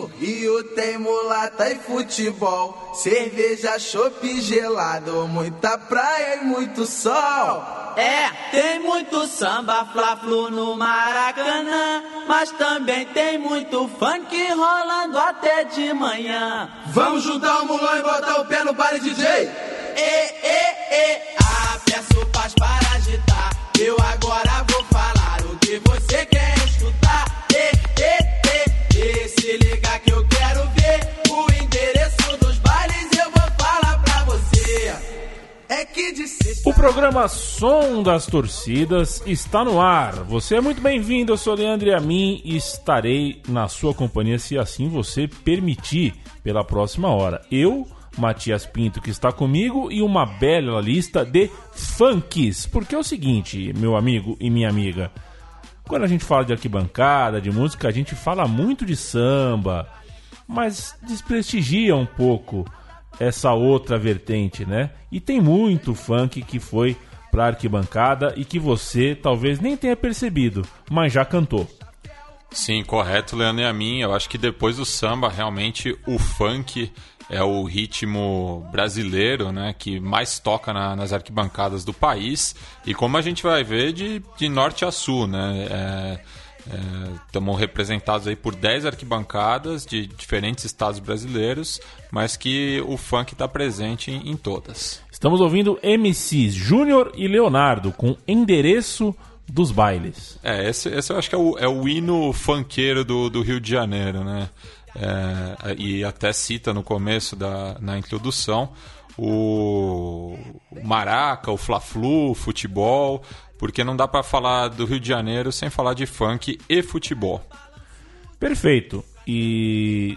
No Rio tem mulata e futebol, cerveja, chopp gelado, muita praia e muito sol. É, tem muito samba, fla-flu no Maracanã, mas também tem muito funk rolando até de manhã. Vamos juntar o mulão e botar o pé no baile DJ? Ê, ê, ê, abre o paz para agitar, eu agora vou falar o que você quer escutar. O programa Som das Torcidas está no ar. Você é muito bem-vindo, eu sou Leandro e a mim estarei na sua companhia se assim você permitir pela próxima hora. Eu, Matias Pinto, que está comigo, e uma bela lista de funks. Porque é o seguinte, meu amigo e minha amiga, quando a gente fala de arquibancada, de música, a gente fala muito de samba, mas desprestigia um pouco essa outra vertente, né? E tem muito funk que foi pra arquibancada e que você talvez nem tenha percebido, mas já cantou. Sim, correto, Leandro e a mim. Eu acho que depois do samba, realmente o funk é o ritmo brasileiro, né, que mais toca na- nas arquibancadas do país. E como a gente vai ver, de, de norte a sul, né? Estamos representados aí por 10 arquibancadas de diferentes estados brasileiros, mas que o funk está presente em, em todas. Estamos ouvindo MCs Júnior e Leonardo com endereço dos bailes. É, esse, esse eu acho que é o, é o hino funkeiro do, do Rio de Janeiro, né? É, e até cita no começo da na introdução o, o Maraca, o Fla-Flu, o futebol, porque não dá pra falar do Rio de Janeiro sem falar de funk e futebol. Perfeito. E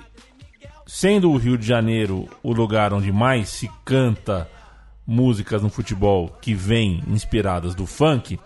sendo o Rio de Janeiro o lugar onde mais se canta músicas no futebol que vêm inspiradas do funk,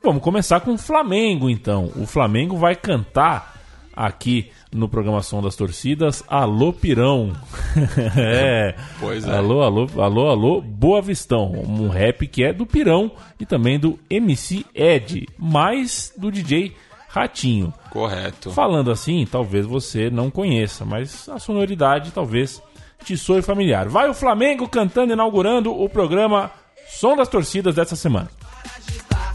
vamos começar com o Flamengo então. O Flamengo vai cantar aqui no programação das torcidas Alô Pirão. é. Pois é. Alô, alô, alô, alô, Boa Vistão. Um rap que é do Pirão e também do MC Ed, mais do DJ Ratinho. Correto. Falando assim, talvez você não conheça, mas a sonoridade talvez te soe familiar. Vai o Flamengo cantando, inaugurando o programa Som das Torcidas dessa semana. Dessa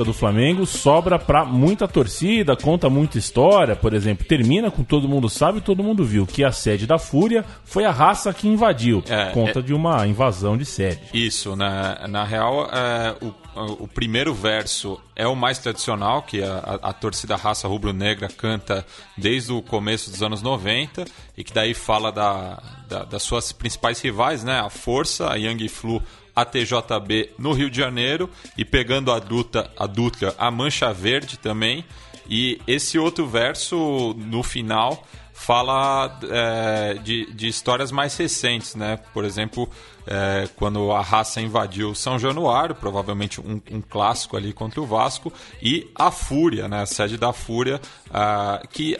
ainda, a música do Flamengo, sobra pra muita torcida, conta muita história. Por exemplo, termina com todo mundo sabe, todo mundo viu que a sede da Fúria foi a raça que invadiu. É, conta é- de uma invasão de sede. Isso, na, na real, é, o o primeiro verso é o mais tradicional, que a, a, a torcida raça rubro-negra canta desde o começo dos anos 90 e que daí fala da, da, das suas principais rivais, né? A Força, a Young Flu, a TJB no Rio de Janeiro e pegando a Dutra, a Dutra, a Mancha Verde também. E esse outro verso, no final, fala é, de, de histórias mais recentes, né? Por exemplo, é, quando a raça invadiu São Januário, provavelmente um, um, clássico ali contra o Vasco, e a Fúria, né? A sede da Fúria, que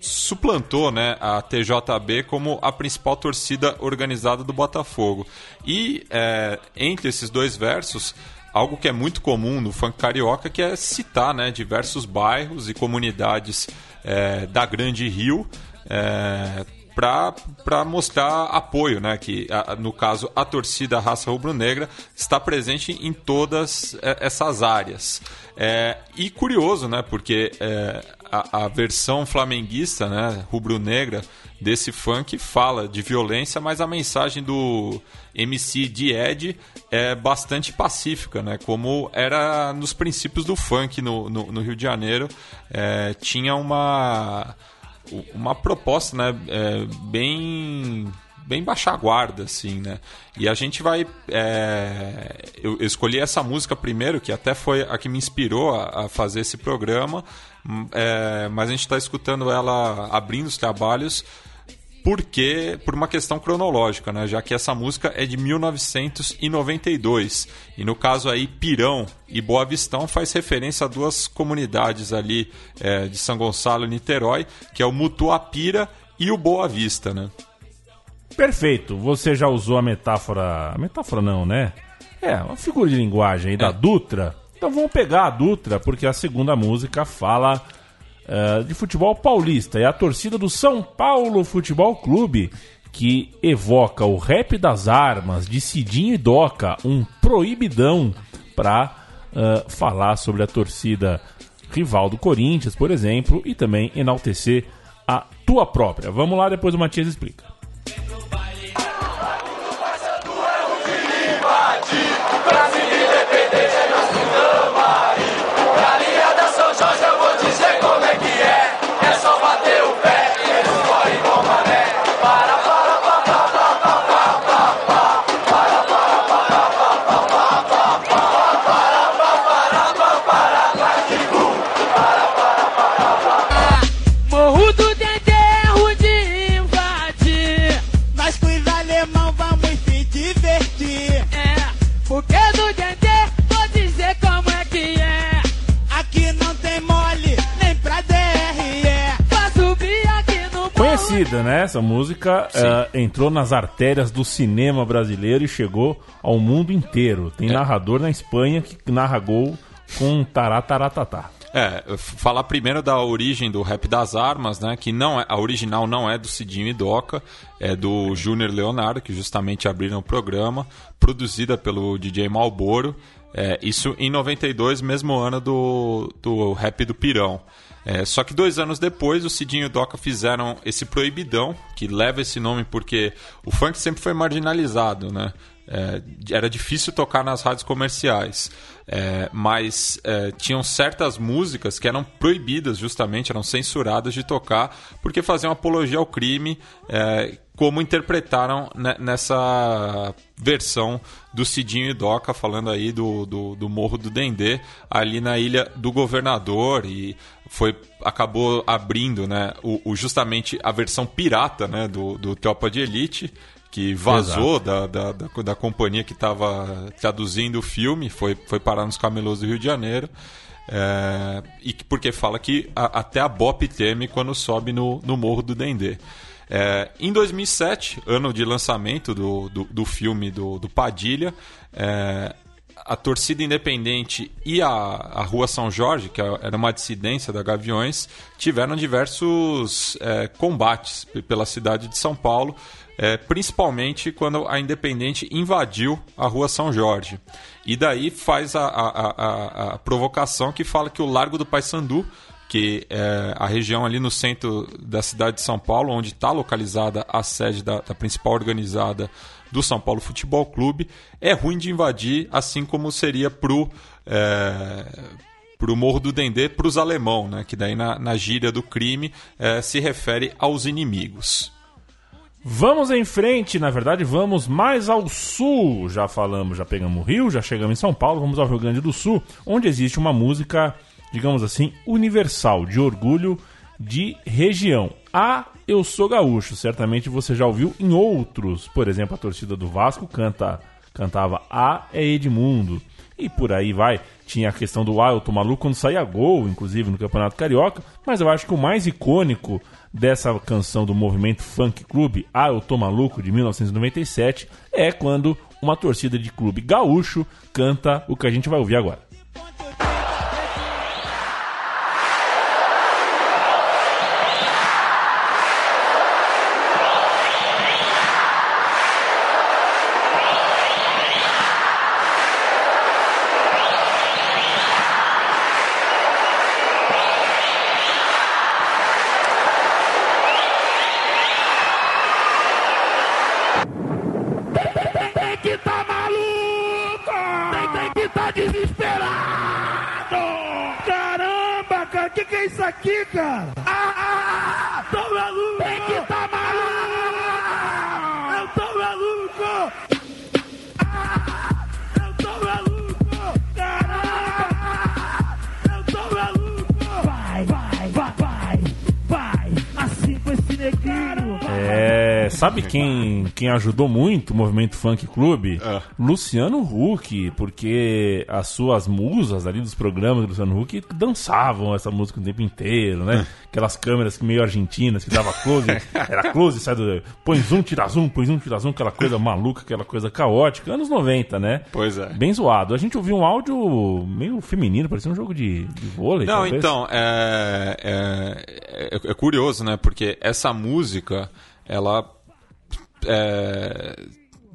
suplantou né, a TJB como a principal torcida organizada do Botafogo. E é, entre esses dois versos, algo que é muito comum no funk carioca, que é citar né, diversos bairros e comunidades é, da Grande Rio é, para mostrar apoio, né? Que a, no caso a torcida raça rubro-negra está presente em todas é, essas áreas. É, e curioso, né? Porque é, a, a, versão flamenguista, né, rubro-negra desse funk fala de violência, mas a mensagem do MC de Ed é bastante pacífica, né? Como era nos princípios do funk no, no, no Rio de Janeiro, é, tinha uma uma proposta né, é, bem bem baixa guarda, assim, né? E a gente vai. É... Eu, escolhi essa música primeiro, que até foi a que me inspirou a, a fazer esse programa, é... mas a gente está escutando ela abrindo os trabalhos porque por uma questão cronológica, né? Já que essa música é de 1992 e no caso aí Pirão e Boa Vistão faz referência a duas comunidades ali é, de São Gonçalo e Niterói, que é o Mutuapira e o Boa Vista, né? Perfeito. Você já usou a metáfora, metáfora não, né? É, uma figura de linguagem aí da é. Dutra. Então vamos pegar a Dutra, porque a segunda música fala uh, de futebol paulista. É a torcida do São Paulo Futebol Clube que evoca o rap das armas de Cidinho e Doca, um proibidão para uh, eh, falar sobre a torcida rival do Corinthians, por exemplo, e também enaltecer a tua própria. Vamos lá, depois o Matias explica. Conhecida, né? Essa música uh, entrou nas artérias do cinema brasileiro e chegou ao mundo inteiro. Tem é. narrador na Espanha que narra gol com tarataratatá. É, falar primeiro da origem do Rap das Armas, né? Que não é, a original não é do Cidinho e Doca, é do Júnior Leonardo, que justamente abriram o programa, produzida pelo DJ Malboro. É, isso em 92, mesmo ano do, do Rap do Pirão. É, só que dois anos depois, o Cidinho e o Doca fizeram esse proibidão, que leva esse nome porque o funk sempre foi marginalizado, né? É, era difícil tocar nas rádios comerciais, é, mas é, tinham certas músicas que eram proibidas, justamente, eram censuradas de tocar, porque faziam apologia ao crime, é, como interpretaram nessa versão do Cidinho e Doca, falando aí do, do, do, Morro do Dendê, ali na Ilha do Governador, e foi acabou abrindo né, o, o justamente a versão pirata né, do, do Tropa de Elite, que vazou da, da, da, da, companhia que estava traduzindo o filme, foi, foi parar nos camelôs do Rio de Janeiro. É, e porque fala que a, até a Bop teme quando sobe no, no Morro do Dendê. É, em 2007, ano de lançamento do, do, do filme do, do Padilha, é, a torcida independente e a, a Rua São Jorge, que era uma dissidência da Gaviões, tiveram diversos é, combates pela cidade de São Paulo, é, principalmente quando a Independente invadiu a Rua São Jorge. E daí faz a, a, a, a provocação que fala que o Largo do Paissandu que é a região ali no centro da cidade de São Paulo, onde está localizada a sede da, da, principal organizada do São Paulo Futebol Clube, é ruim de invadir, assim como seria para o é, pro Morro do Dendê, para os alemão, né? que daí na, na gíria do crime é, se refere aos inimigos. Vamos em frente, na verdade, vamos mais ao sul. Já falamos, já pegamos o Rio, já chegamos em São Paulo, vamos ao Rio Grande do Sul, onde existe uma música, digamos assim, universal, de orgulho de região. A Eu Sou Gaúcho, certamente você já ouviu em outros, por exemplo, a torcida do Vasco canta cantava A é Edmundo e por aí vai. Tinha a questão do Ah, eu tô maluco quando saía gol, inclusive no Campeonato Carioca, mas eu acho que o mais icônico dessa canção do movimento Funk Clube, Ah, Eu Tô Maluco, de 1997, é quando uma torcida de clube gaúcho canta o que a gente vai ouvir agora. Quem, quem ajudou muito o movimento Funk Clube? Ah. Luciano Huck, porque as suas musas ali dos programas do Luciano Huck dançavam essa música o tempo inteiro, né? Aquelas câmeras meio argentinas que dava close, era close, sai do. Põe zoom, tira zoom, põe zoom, tira zoom, aquela coisa maluca, aquela coisa caótica. Anos 90, né? Pois é. Bem zoado. A gente ouviu um áudio meio feminino, parecia um jogo de, de vôlei. Não, talvez. então, é, é, é, é curioso, né? Porque essa música, ela é,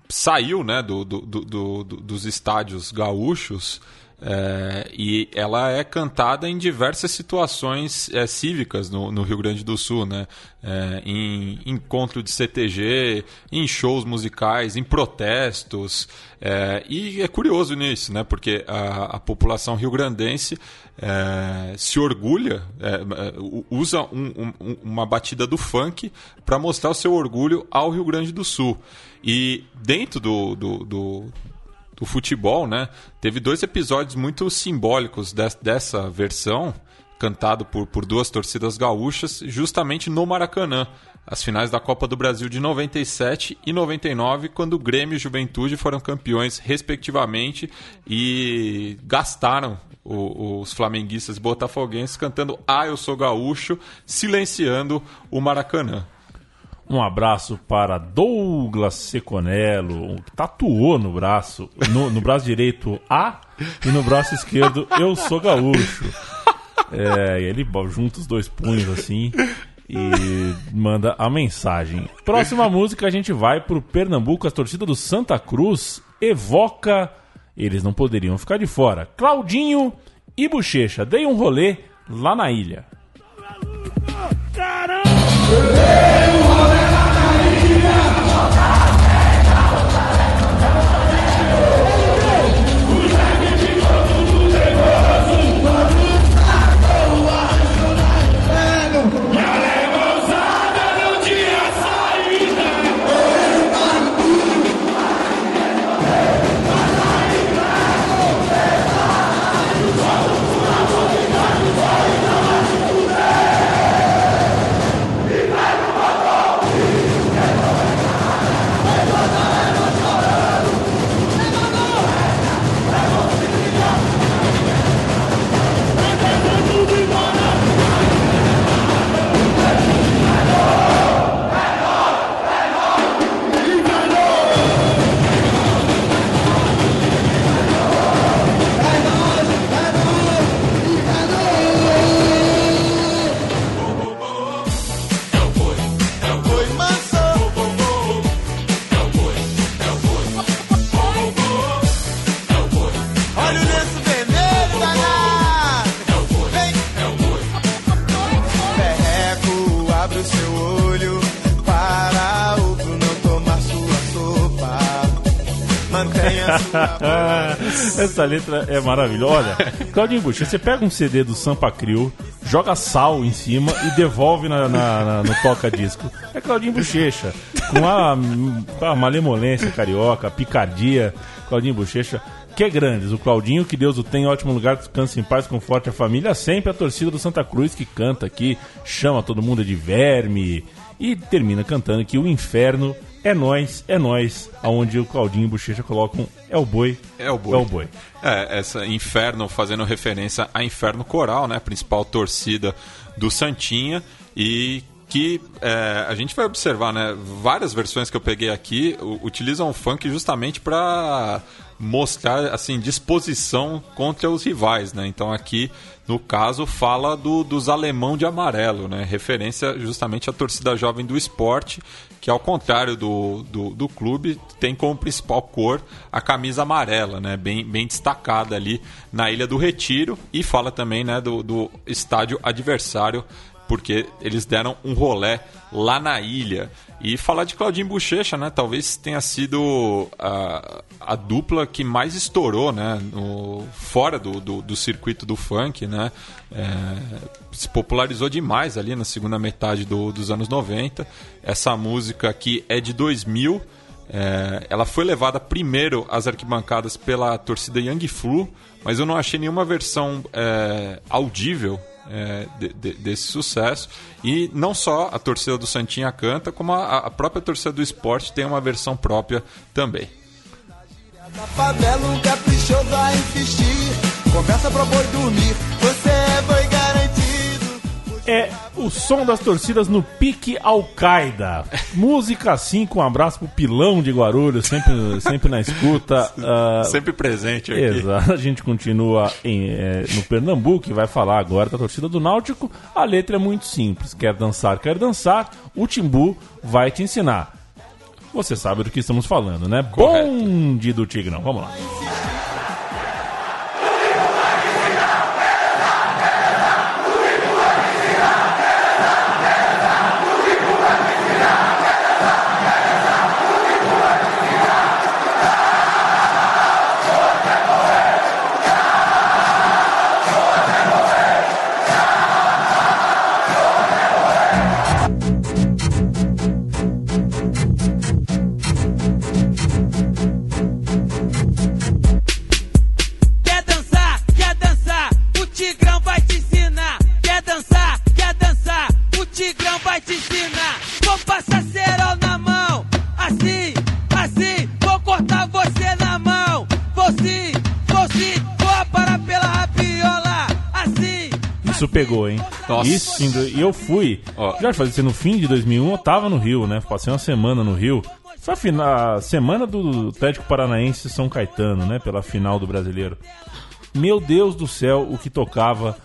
saiu né, do, do, do, do, dos estádios gaúchos é, e ela é cantada em diversas situações é, cívicas no, no, Rio Grande do Sul, né? É, em encontro de CTG, em shows musicais, em protestos. É, e é curioso nisso, né? Porque a, a população rio-grandense é, se orgulha, é, usa um, um, uma batida do funk para mostrar o seu orgulho ao Rio Grande do Sul. E dentro do, do, do do futebol, né? Teve dois episódios muito simbólicos de, dessa versão, cantado por, por duas torcidas gaúchas, justamente no Maracanã. As finais da Copa do Brasil de 97 e 99, quando o Grêmio e Juventude foram campeões, respectivamente, e gastaram o, os flamenguistas botafoguenses cantando Ah, eu sou gaúcho, silenciando o Maracanã. Um abraço para Douglas Seconello, que tatuou no braço, no, no, braço direito A e no braço esquerdo Eu Sou Gaúcho. É, ele junta os dois punhos assim e manda a mensagem. Próxima música a gente vai pro Pernambuco, a torcida do Santa Cruz evoca. Eles não poderiam ficar de fora. Claudinho e Bochecha, dei um rolê lá na ilha. Caramba! essa letra é maravilhosa. Olha, Claudinho Buxa, você pega um CD do Sampa Crio, joga sal em cima e devolve na, na- na- no toca-disco. É Claudinho Bochecha, com a, com a malemolência carioca, a picardia. Claudinho Bochecha, que é grandes. O Claudinho, que Deus o tenha, ótimo lugar, descanse em paz, conforte a família. Sempre a torcida do Santa Cruz que canta aqui, chama todo mundo de verme e termina cantando que o inferno é nós, é nós, aonde o Claudinho e o Bochecha colocam é o boi, É o boi. é o boi. É, essa Inferno fazendo referência a Inferno Coral, né? Principal torcida do Santinha. E que é, a gente vai observar, né? Várias versões que eu peguei aqui utilizam o funk justamente para mostrar assim disposição contra os rivais, né? Então aqui no caso fala do, dos alemão de amarelo, né? Referência justamente à torcida jovem do esporte, que ao contrário do, do, do clube tem como principal cor a camisa amarela, né? Bem, bem destacada ali na Ilha do Retiro e fala também, né? Do, do estádio adversário porque eles deram um rolé lá na ilha. E falar de Claudinho Bochecha, né? Talvez tenha sido a, a dupla que mais estourou, né? No, fora do, do, do circuito do funk, né? É, se popularizou demais ali na segunda metade do- dos anos 90. Essa música aqui é de 2000. É, ela foi levada primeiro às arquibancadas pela torcida Young Flu, mas eu não achei nenhuma versão é, audível é, de- de- desse sucesso. E não só a torcida do Santinha canta, como a, a própria torcida do esporte tem uma versão própria também. Favela, um caprichoso a insistir. Conversa pra boi dormir, você é. É o som das torcidas no pique Al-Qaeda. Música assim, com um abraço pro pilão de Guarulhos, sempre, sempre na escuta. Ah, Sempre presente aqui. Exato, a gente continua em, eh, no Pernambuco e vai falar agora da torcida do Náutico. A letra é muito simples: quer dançar, quer dançar, o Timbu vai te ensinar. Você sabe do que estamos falando, né? Correto. Bonde do Tigrão, vamos lá. Nossa. Isso. E eu fui. Ó. Já fazer isso no fim de 2001, eu tava no Rio, né? Passei uma semana no Rio. Foi a, fina- a semana do Atlético Paranaense São Caetano, né? Pela final do brasileiro. Meu Deus do céu, o que tocava.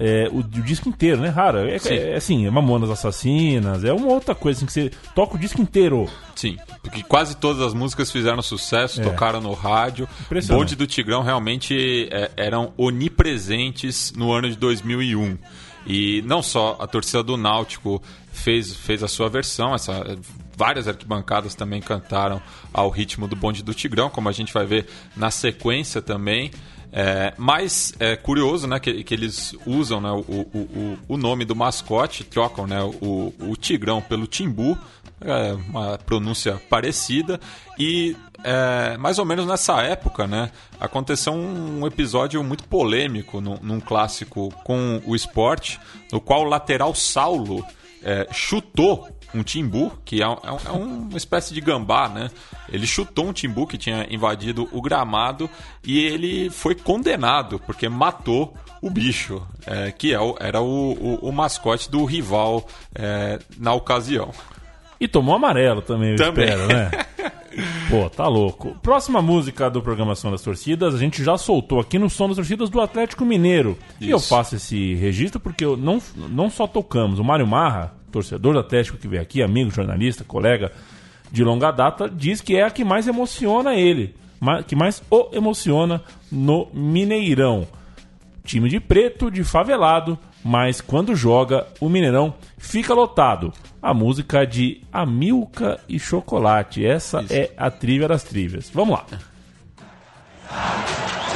é, o, o disco inteiro, né? Raro. É, Sim. é, assim, é Mamonas Assassinas, é uma outra coisa assim, que você toca o disco inteiro. Sim, porque quase todas as músicas fizeram sucesso, É. tocaram no rádio. Bonde do Tigrão realmente é, eram onipresentes no ano de 2001. E não só a torcida do Náutico fez, fez a sua versão, essa, várias arquibancadas também cantaram ao ritmo do Bonde do Tigrão, como a gente vai ver na sequência também. É, mas é curioso né, que, que eles usam né, o, o, o, nome do mascote, trocam né, o, o Tigrão pelo Timbu, é uma pronúncia parecida e é, mais ou menos nessa época, né, aconteceu um episódio muito polêmico num, num clássico com o esporte, no qual o lateral Saulo é, chutou um timbu, que é, um- é um- é uma espécie de gambá, né? Ele chutou um timbu que tinha invadido o gramado e ele foi condenado porque matou o bicho, é, que é era o, o- o mascote do rival é, na ocasião. E tomou amarelo também, eu Também. espero, né? Pô, tá louco. Próxima música do Programação das Torcidas, a gente já soltou aqui no Som das Torcidas do Atlético Mineiro. E eu Isso. faço esse registro porque eu não, não só tocamos. O Mário Marra, torcedor do Atlético que veio aqui, amigo, jornalista, colega de longa data, diz que é a que mais emociona ele. Que mais o emociona no Mineirão time de preto, de favelado, mas quando joga, o Mineirão fica lotado a música de Amilca e Chocolate. Essa Isso. é a trilha das trilhas. Vamos lá.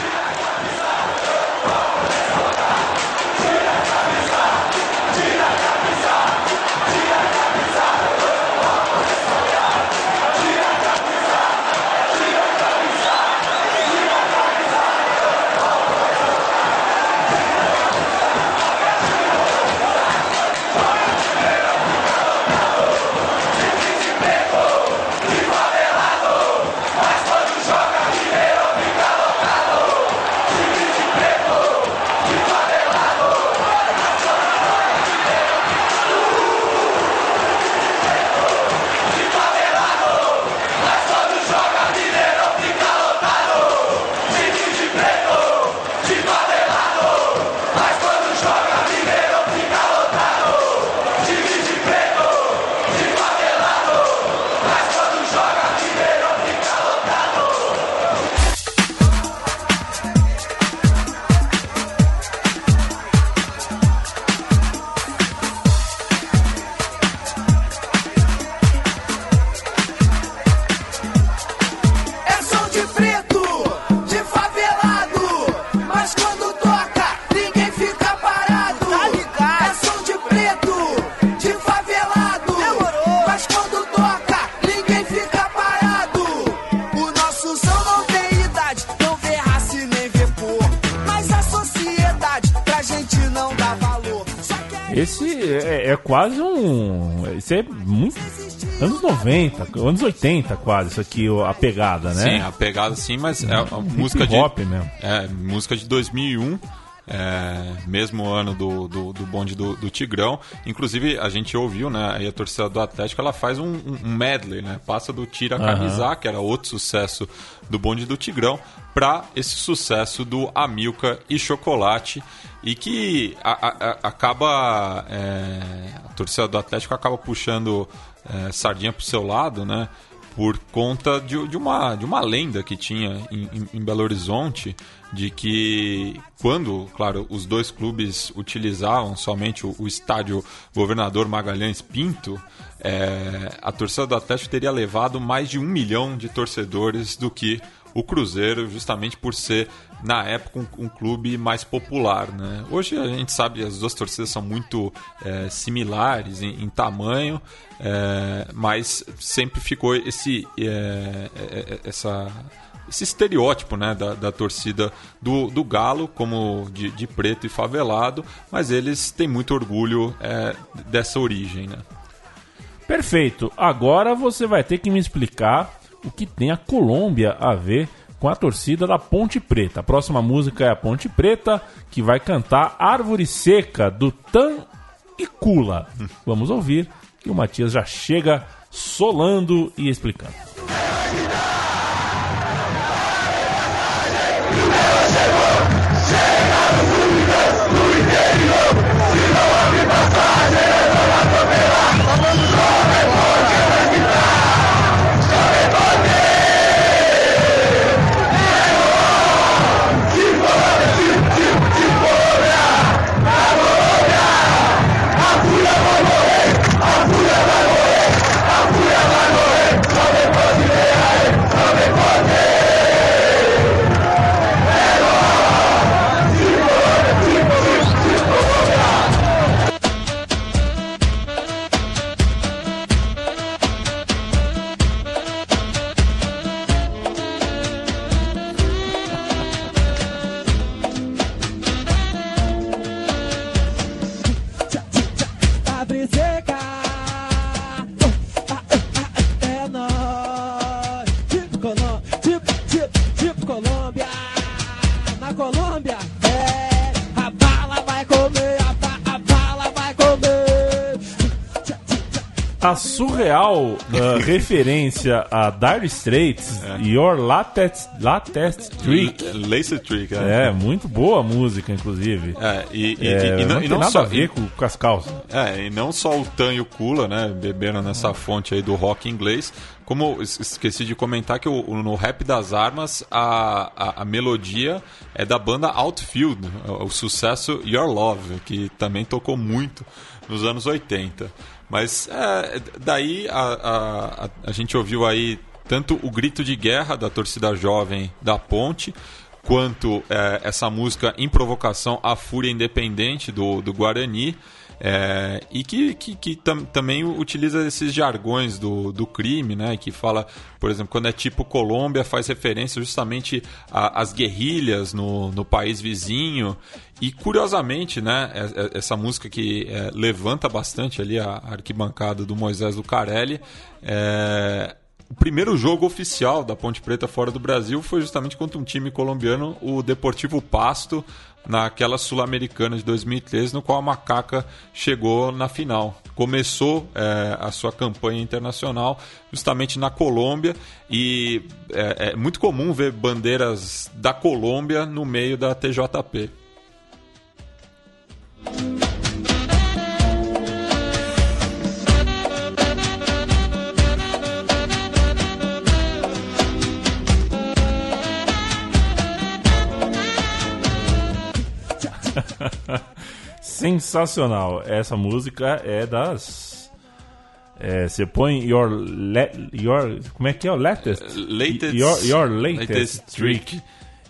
é, é quase um. Esse é muito. Anos 90, anos 80 quase, isso aqui, a pegada, né? Sim, a pegada sim, mas é uma música de. hop mesmo. É, música de 2001. É, mesmo ano do, do, do bonde do, do, Tigrão. Inclusive, a gente ouviu, né? Aí a torcida do Atlético ela faz um, um medley, né? Passa do Tira Camisa, uhum. que era outro sucesso do bonde do Tigrão, para esse sucesso do Amilca e Chocolate. E que a, a, acaba. É, a torcida do Atlético acaba puxando é, sardinha pro seu lado, né? por conta de, de, uma, de uma lenda que tinha em, em, Belo Horizonte de que quando, claro, os dois clubes utilizavam somente o, o estádio Governador Magalhães Pinto, é, a torcida do Atlético teria levado mais de um milhão de torcedores do que o Cruzeiro, justamente por ser, na época, um, um, clube mais popular. Né? Hoje a gente sabe que as duas torcidas são muito é, similares em, em tamanho, é, mas sempre ficou esse, é, é, é essa, esse estereótipo né, da, da torcida do, do Galo, como de, de, preto e favelado, mas eles têm muito orgulho é, dessa origem. Né? Perfeito. Agora você vai ter que me explicar o que tem a Colômbia a ver com a torcida da Ponte Preta. A próxima música é a Ponte Preta, que vai cantar Árvore Seca, do Tan e Cula. Vamos ouvir e o Matias já chega solando e explicando. Surreal uh, referência a Dire Straits, é. Your Latest, Latest Trick. Lace Trick, é. é. muito boa a música, inclusive. É, e, e, é, e, e não, não, tem nada só, a ver com, com as calças. É, e não só o Tan e o Kula, né, beberam nessa fonte aí do rock inglês, como esqueci de comentar que o, no Rap das Armas a, a, a, melodia é da banda Outfield, o sucesso Your Love, que também tocou muito nos anos 80. Mas é, daí a, a, a, gente ouviu aí tanto o grito de guerra da torcida jovem da Ponte, quanto é, essa música em provocação à fúria independente do, do Guarani. É, e que, que, que tam, também utiliza esses jargões do, do crime, né? Que fala, por exemplo, quando é tipo Colômbia, faz referência justamente às guerrilhas no, no país vizinho. E curiosamente, né? É, é, essa música que é, levanta bastante ali a arquibancada do Moisés Lucarelli. É, o primeiro jogo oficial da Ponte Preta fora do Brasil foi justamente contra um time colombiano, o Deportivo Pasto, naquela Sul-Americana de 2013, no qual a Macaca chegou na final. Começou é, a sua campanha internacional justamente na Colômbia e é, é muito comum ver bandeiras da Colômbia no meio da TJP. Sensacional. Essa música é das. É, você põe your, le, your. Como é que é? O latest? latest your, your latest, latest trick.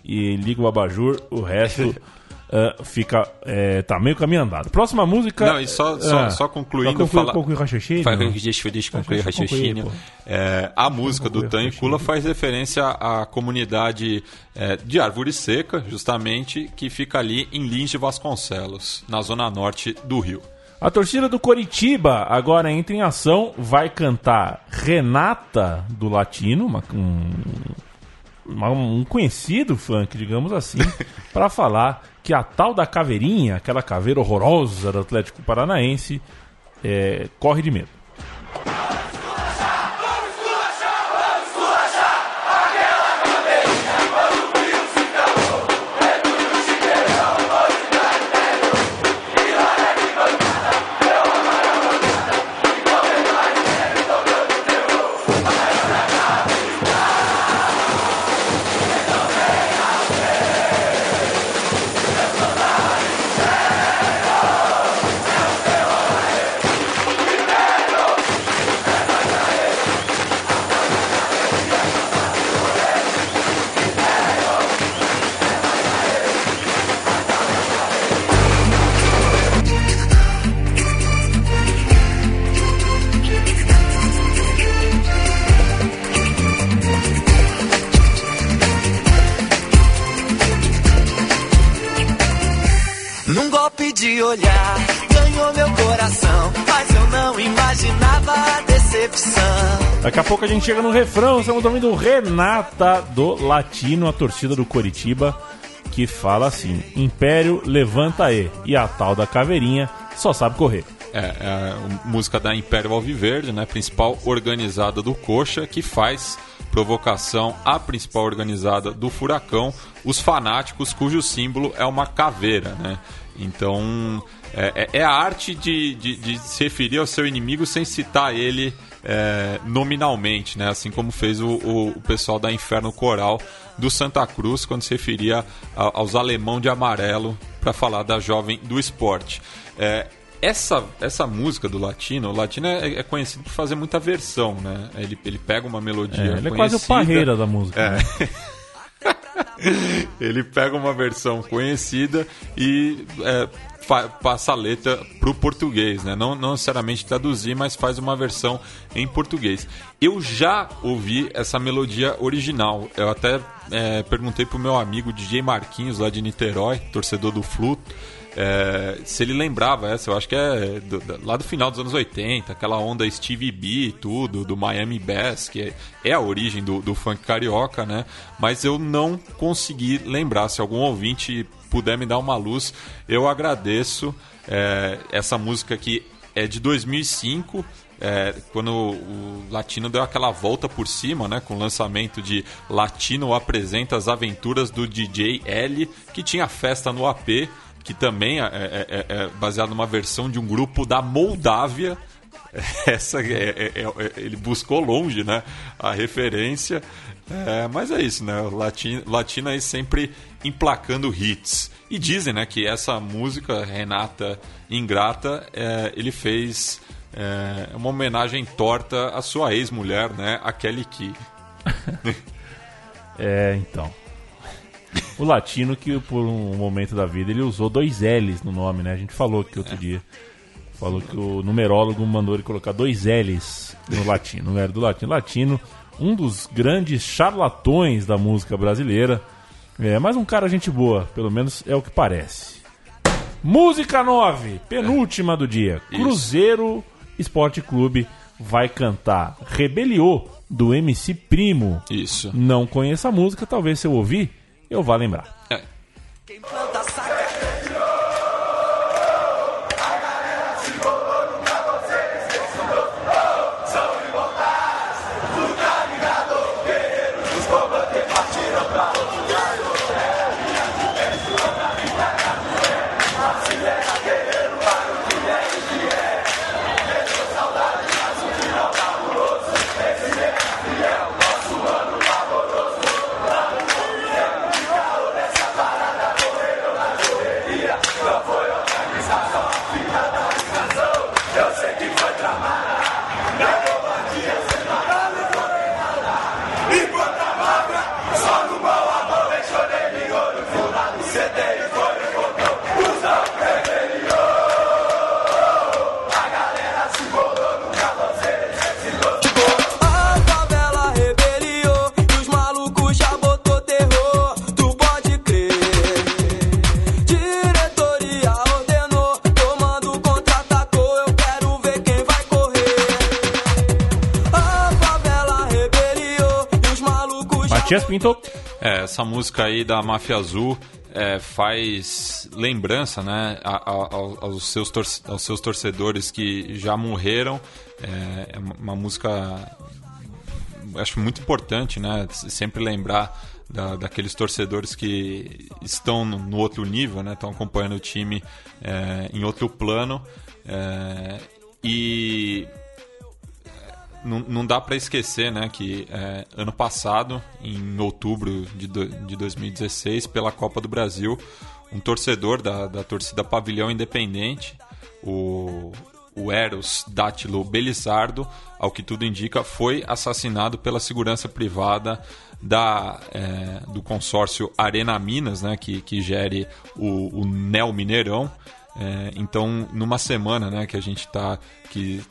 E liga o abajur, o resto. Uh, fica. É, tá meio caminho andado. Próxima música. Não, e só, só, uh, só concluindo. Só concluir, fala, concluir o raciocínio. Deixa, deixa eu concluir o raciocínio. É, a música do Tancula faz referência à comunidade é, de Árvore Seca, justamente, que fica ali em Lins de Vasconcelos, na zona norte do Rio. A torcida do Coritiba agora entra em ação, vai cantar Renata do Latino, uma- um, uma- um conhecido funk, digamos assim, para falar que a tal da caveirinha, aquela caveira horrorosa do Atlético Paranaense, é, corre de medo. Gente chega no refrão, estamos ouvindo Renata do Latino, a torcida do Coritiba, que fala assim: Império, levanta aí. E a tal da caveirinha só sabe correr. É, é música da Império Alviverde, né? Principal organizada do Coxa, que faz provocação à principal organizada do Furacão, os fanáticos, cujo símbolo é uma caveira, né? Então, é, é- é a arte de, de- de se referir ao seu inimigo sem citar ele é, nominalmente, né? Assim como fez o, o- o pessoal da Inferno Coral do Santa Cruz quando se referia a- aos alemão de amarelo para falar da jovem do esporte. É, essa, essa música do Latino, o Latino é, é conhecido por fazer muita versão, né? Ele, ele pega uma melodia É, ele é quase o parreira da música. É. né? ele pega uma versão conhecida e é, passa a letra pro português, né? Não, não necessariamente traduzir, mas faz uma versão em português. Eu já ouvi essa melodia original. Eu até é, perguntei pro meu amigo DJ Marquinhos lá de Niterói, torcedor do Flu. É, se ele lembrava essa, eu acho que é do- da- lá do final dos anos 80, aquela onda Stevie B e tudo, do Miami Bass, que é, é a origem do, do funk carioca, né? Mas eu não consegui lembrar. Se algum ouvinte puder me dar uma luz, eu agradeço. É, essa música que é de 2005. é, quando o Latino deu aquela volta por cima, né, com o lançamento de Latino apresenta as aventuras do DJ L, que tinha festa no AP, que também é, é- é- é baseado numa versão de um grupo da Moldávia. Essa é- é- é- ele buscou longe, né? A referência. Mas é isso, né? O Latino, Latino aí sempre emplacando hits. E dizem, né, que essa música, Renata Ingrata, ele fez é, uma homenagem torta à sua ex-mulher, né? A Kelly Key. É, então. O latino que por um momento da vida ele usou dois L's no nome, né? A gente falou aqui outro dia. Falou que o numerólogo mandou ele colocar dois L's no latino. No era do latino. Latino, um dos grandes charlatões da música brasileira. É, mas um cara gente boa, pelo menos é o que parece. Música 9, penúltima do dia. Cruzeiro Esporte Clube vai cantar Rebeliô do MC Primo. Isso. Não conheço a música, talvez se eu ouvir, eu vá lembrar. É, Quem planta saca. Essa música aí da Máfia Azul é, faz lembrança né, a- a- ao- aos, seus aos seus torcedores que já morreram. É, é uma música acho muito importante, né? Sempre lembrar da, daqueles torcedores que estão no, no outro nível, né? Estão acompanhando o time é, em outro plano. É, e não, não dá para esquecer né, que é, ano passado, em outubro de, do, de 2016, pela Copa do Brasil, um torcedor da, da torcida Pavilhão Independente, o, o Eros Dátilo Belizardo, ao que tudo indica, foi assassinado pela segurança privada da, é, do consórcio Arena Minas, né, que, que gere o, o Neo Mineirão. É, então, numa semana né, que a gente está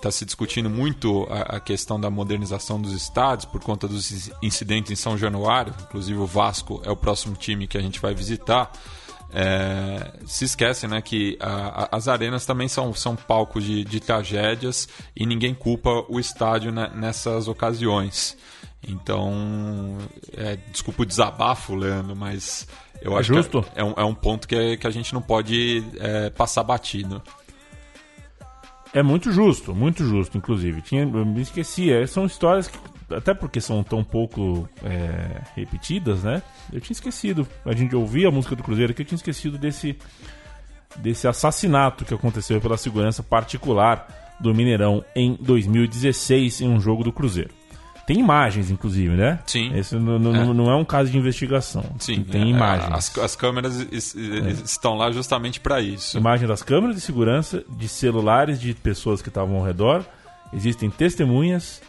tá se discutindo muito a, a, questão da modernização dos estádios por conta dos incidentes em São Januário, inclusive o Vasco é o próximo time que a gente vai visitar. É, se esquece né, que a, a, as arenas também são, são palcos de, de tragédias e ninguém culpa o estádio né, nessas ocasiões. Então, é, desculpa o desabafo, Leandro, mas eu É acho justo? que é um, é um ponto que, é- que a gente não pode é, passar batido. É muito justo, muito justo, inclusive. Tinha, eu me esqueci, é, são histórias que, até porque são tão pouco é, repetidas, né? Eu tinha esquecido. A gente ouvia a música do Cruzeiro que eu tinha esquecido desse, desse assassinato que aconteceu pela segurança particular do Mineirão em 2016 em um jogo do Cruzeiro. Tem imagens, inclusive, né? Sim. Esse não, não, É. não é um caso de investigação. Sim, Tem é, imagens. As, as câmeras es- es- estão lá justamente para isso. Imagem das câmeras de segurança, de celulares de pessoas que estavam ao redor. Existem testemunhas.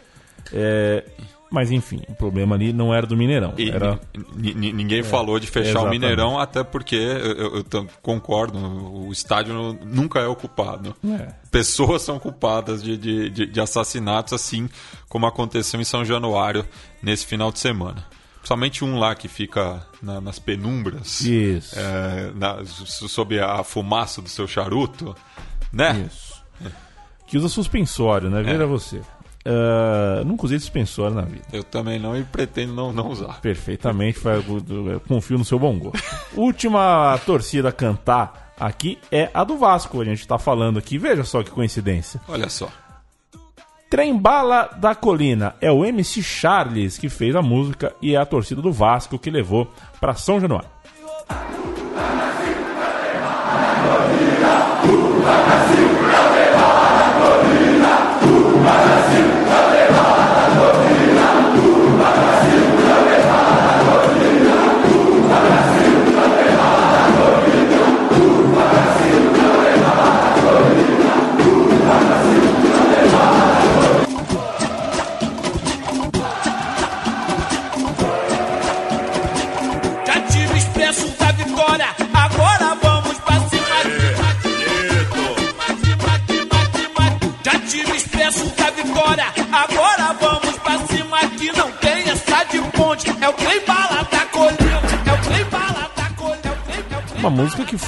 É, mas enfim, o problema ali não era do Mineirão. Era, ni- ni- ninguém falou de fechar o. Mineirão, até porque eu, eu- eu concordo, o estádio nu- nunca é ocupado. É. Pessoas são culpadas de, de, de- de assassinatos, assim como aconteceu em São Januário nesse final de semana. Somente um lá que fica na- nas penumbras, Isso. é, na- so- sob a fumaça do seu charuto, né? Isso. Que usa suspensório, né? Veja você. Ah, nunca usei suspensório na vida. Eu também não e pretendo não, não usar. Perfeitamente, confio no seu bom gosto. Última torcida a cantar aqui é a do Vasco. A gente tá falando aqui, veja só que coincidência. Olha só. Trembala da Colina é o MC Charles que fez a música e é a torcida do Vasco que levou para São Januário. Já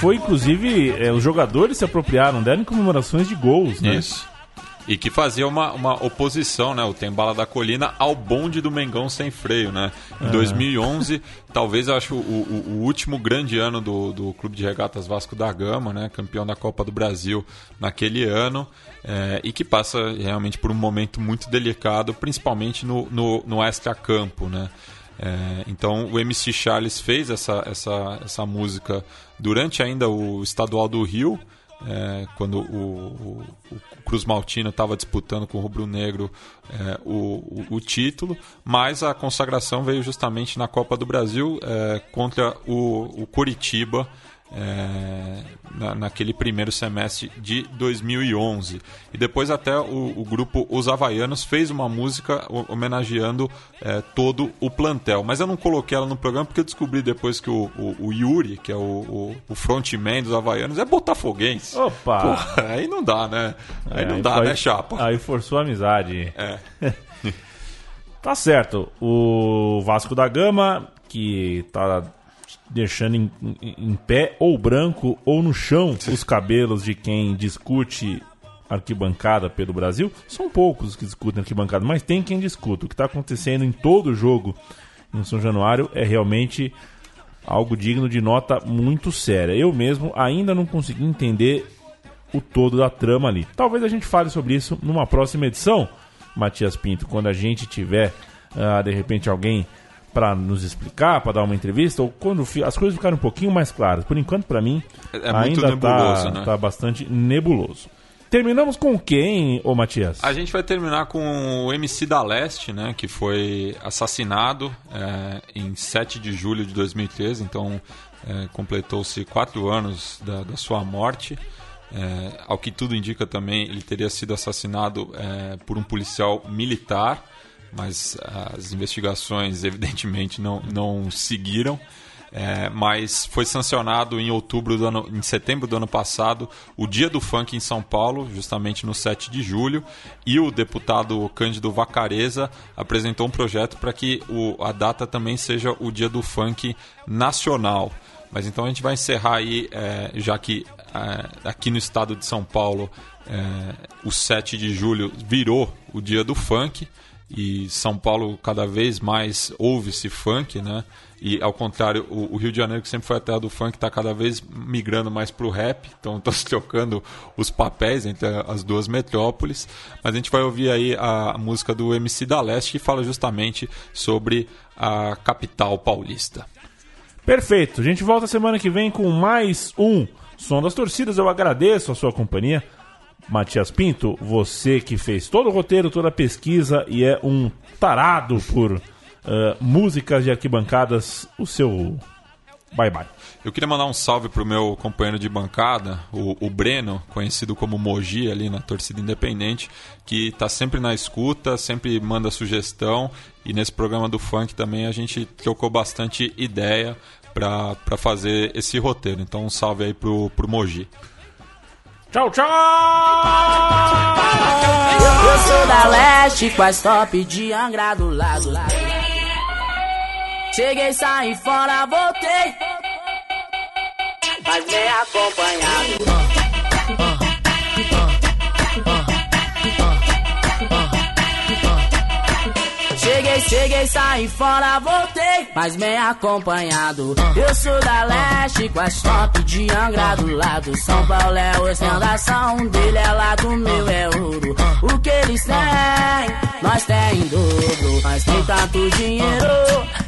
foi, inclusive, é, os jogadores se apropriaram dela em comemorações de gols, né? Isso. E que fazia uma, uma oposição, né? O Tem Bala da Colina ao bonde do Mengão sem freio, né? Em 2011, talvez eu acho o, o- o último grande ano do, do Clube de Regatas Vasco da Gama, né? Campeão da Copa do Brasil naquele ano. é, e que passa realmente por um momento muito delicado, principalmente no, no, no extra-campo, né? É, então o MC Charles fez essa, essa, essa música durante ainda o estadual do Rio, é, quando o, o- o Cruz Maltino estava disputando com o Rubro Negro é, o, o- título, mas a consagração veio justamente na Copa do Brasil é, contra o Curitiba. É, na- naquele primeiro semestre de 2011 e depois até o, o grupo Os Havaianos fez uma música ho- homenageando é, todo o plantel mas eu não coloquei ela no programa porque eu descobri depois que o, o- o Yuri que é o, frontman dos Havaianos é botafoguense Opa! Porra, aí não dá, né? Aí É, não dá, foi- né, chapa? Aí forçou a amizade. É. Tá certo. O Vasco da Gama, que tá deixando em, em- em pé, ou branco, ou no chão, os cabelos de quem discute arquibancada pelo Brasil. São poucos os que discutem arquibancada, mas tem quem discuta. O que está acontecendo em todo jogo em São Januário é realmente algo digno de nota muito séria. Eu mesmo ainda não consegui entender o todo da trama ali. Talvez a gente fale sobre isso numa próxima edição, Matias Pinto, quando a gente tiver, uh, de repente, alguém para nos explicar, para dar uma entrevista, ou quando as coisas ficarem um pouquinho mais claras. Por enquanto, para mim, É ainda muito nebuloso, tá, né? tá bastante nebuloso. Terminamos com quem, ô Matias? A gente vai terminar com o MC da Leste, né, que foi assassinado é, em 7 de julho de 2013, então é, completou-se quatro anos da, da sua morte. É, ao que tudo indica também, ele teria sido assassinado é, por um policial militar, mas as investigações evidentemente não, não seguiram. É, mas foi sancionado em outubro do ano, em setembro do ano passado o Dia do Funk em São Paulo, justamente no 7 de julho, e o deputado Cândido Vacareza apresentou um projeto para que o, a data também seja o Dia do Funk nacional. Mas então a gente vai encerrar aí, é, já que é, aqui no estado de São Paulo é, o 7 de julho virou o Dia do Funk e São Paulo cada vez mais ouve-se funk, né? E ao contrário, o, Rio de Janeiro, que sempre foi a terra do funk, está cada vez migrando mais para o rap, então estão se trocando os papéis entre as duas metrópoles. Mas a gente vai ouvir aí a, música do MC da Leste, que fala justamente sobre a capital paulista. Perfeito. A gente volta semana que vem com mais um Som das Torcidas. Eu agradeço a sua companhia. Matias Pinto, você que fez todo o roteiro, toda a pesquisa e é um tarado por uh, músicas de arquibancadas, o seu bye bye. Eu queria mandar um salve pro meu companheiro de bancada, o, o Breno, conhecido como Moji ali na torcida independente, que está sempre na escuta, sempre manda sugestão e nesse programa do funk também a gente trocou bastante ideia para fazer esse roteiro. Então um salve aí pro, pro Moji. Tchau, tchau! Eu sou da leste, quase top de Angra do lado. Cheguei, saí fora, voltei. Mas bem acompanhado. Cheguei, saí fora, voltei, mas bem acompanhado. Eu sou da leste, quase top de Angra do lado. São Paulo é ostentação, um dele é lá do meu é ouro. O que eles têm, nós tem em dobro. Mas tem tanto dinheiro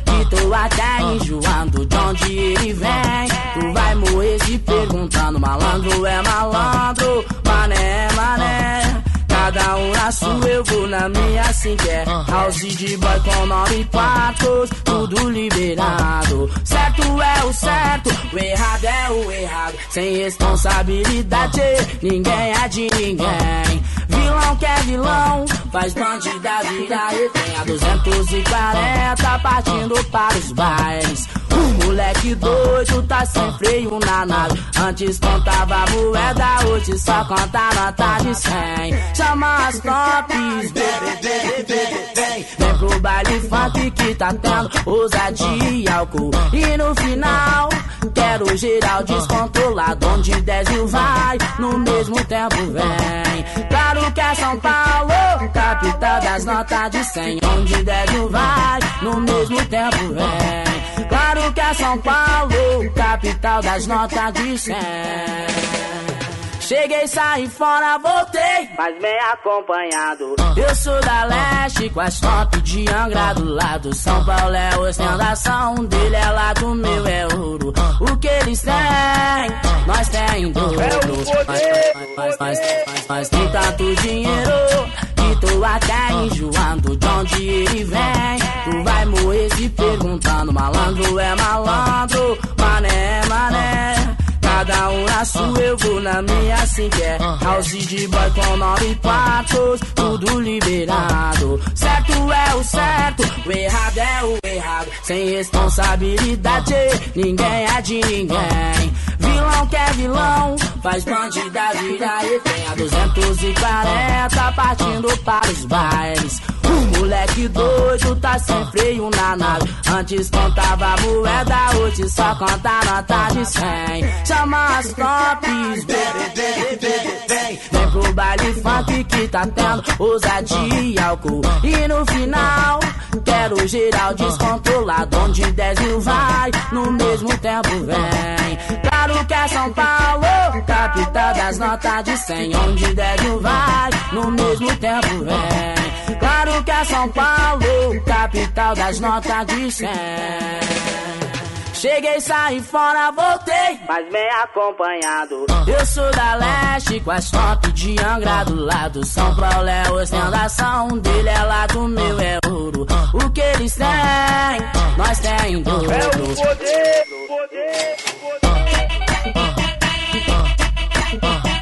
que tô até enjoando de onde ele vem. Tu vai morrer se perguntando, malandro é malandro, mané é mané. Cada um na sua, eu vou na minha assim que é. House de boy com nove quartos, tudo liberado. Certo é o certo, o errado é o errado. Sem responsabilidade, ninguém é de ninguém. Vilão que é vilão, faz bandida virar refém A 240 partindo para os bailes o moleque doido tá sem freio na nave. Antes contava moeda, hoje só conta nota de 100. Chama as tops. Vem pro baile funk que tá tendo ousadia e álcool. E no final, quero geral descontrolado. Onde 10 mil vai, no mesmo tempo vem. Claro que é São Paulo, capital das notas de 100. Onde 10 mil vai, no mesmo tempo vem. Claro que é São Paulo, capital das notas de 100. Cheguei, saí fora, voltei, mas bem acompanhado. Eu sou da leste, quase top de Angra do lado. São Paulo é ostentação, um dele é lá do meu é ouro. O que eles têm, nós tem em dobro. Mas, mas, mas, mas, mas tem tanto dinheiro tô até enjoando de onde ele vem. Tu vai morrer se perguntando, malandro é malandro, mané é mané. Cada um na sua, eu vou na minha assim que é. House de boy com nove quartos, tudo liberado. Certo é o certo, o errado é o errado. Sem responsabilidade, ninguém é de ninguém Vilão que é vilão, faz bandida virar refém A 240 partindo para os bailes O moleque doido tá sem freio na nave. Antes contava moeda, hoje só conta nota de 100. Chama as tops, vem, vem pro baile funk que tá tendo ousadia e álcool. E no final, quero geral descontrolado. Onde 10 mil vai, no mesmo tempo vem. Claro que é São Paulo, capital das notas de 100. Onde 10 mil vai, no mesmo tempo vem que é São Paulo, capital das notas de 100. Cheguei, saí fora, voltei, mas bem acompanhado. Eu sou da leste, com as top de Angra do lado. São Paulo é ostentação, um dele é lado, meu é ouro. O que eles têm, nós temos. dobro. É o poder, poder, poder.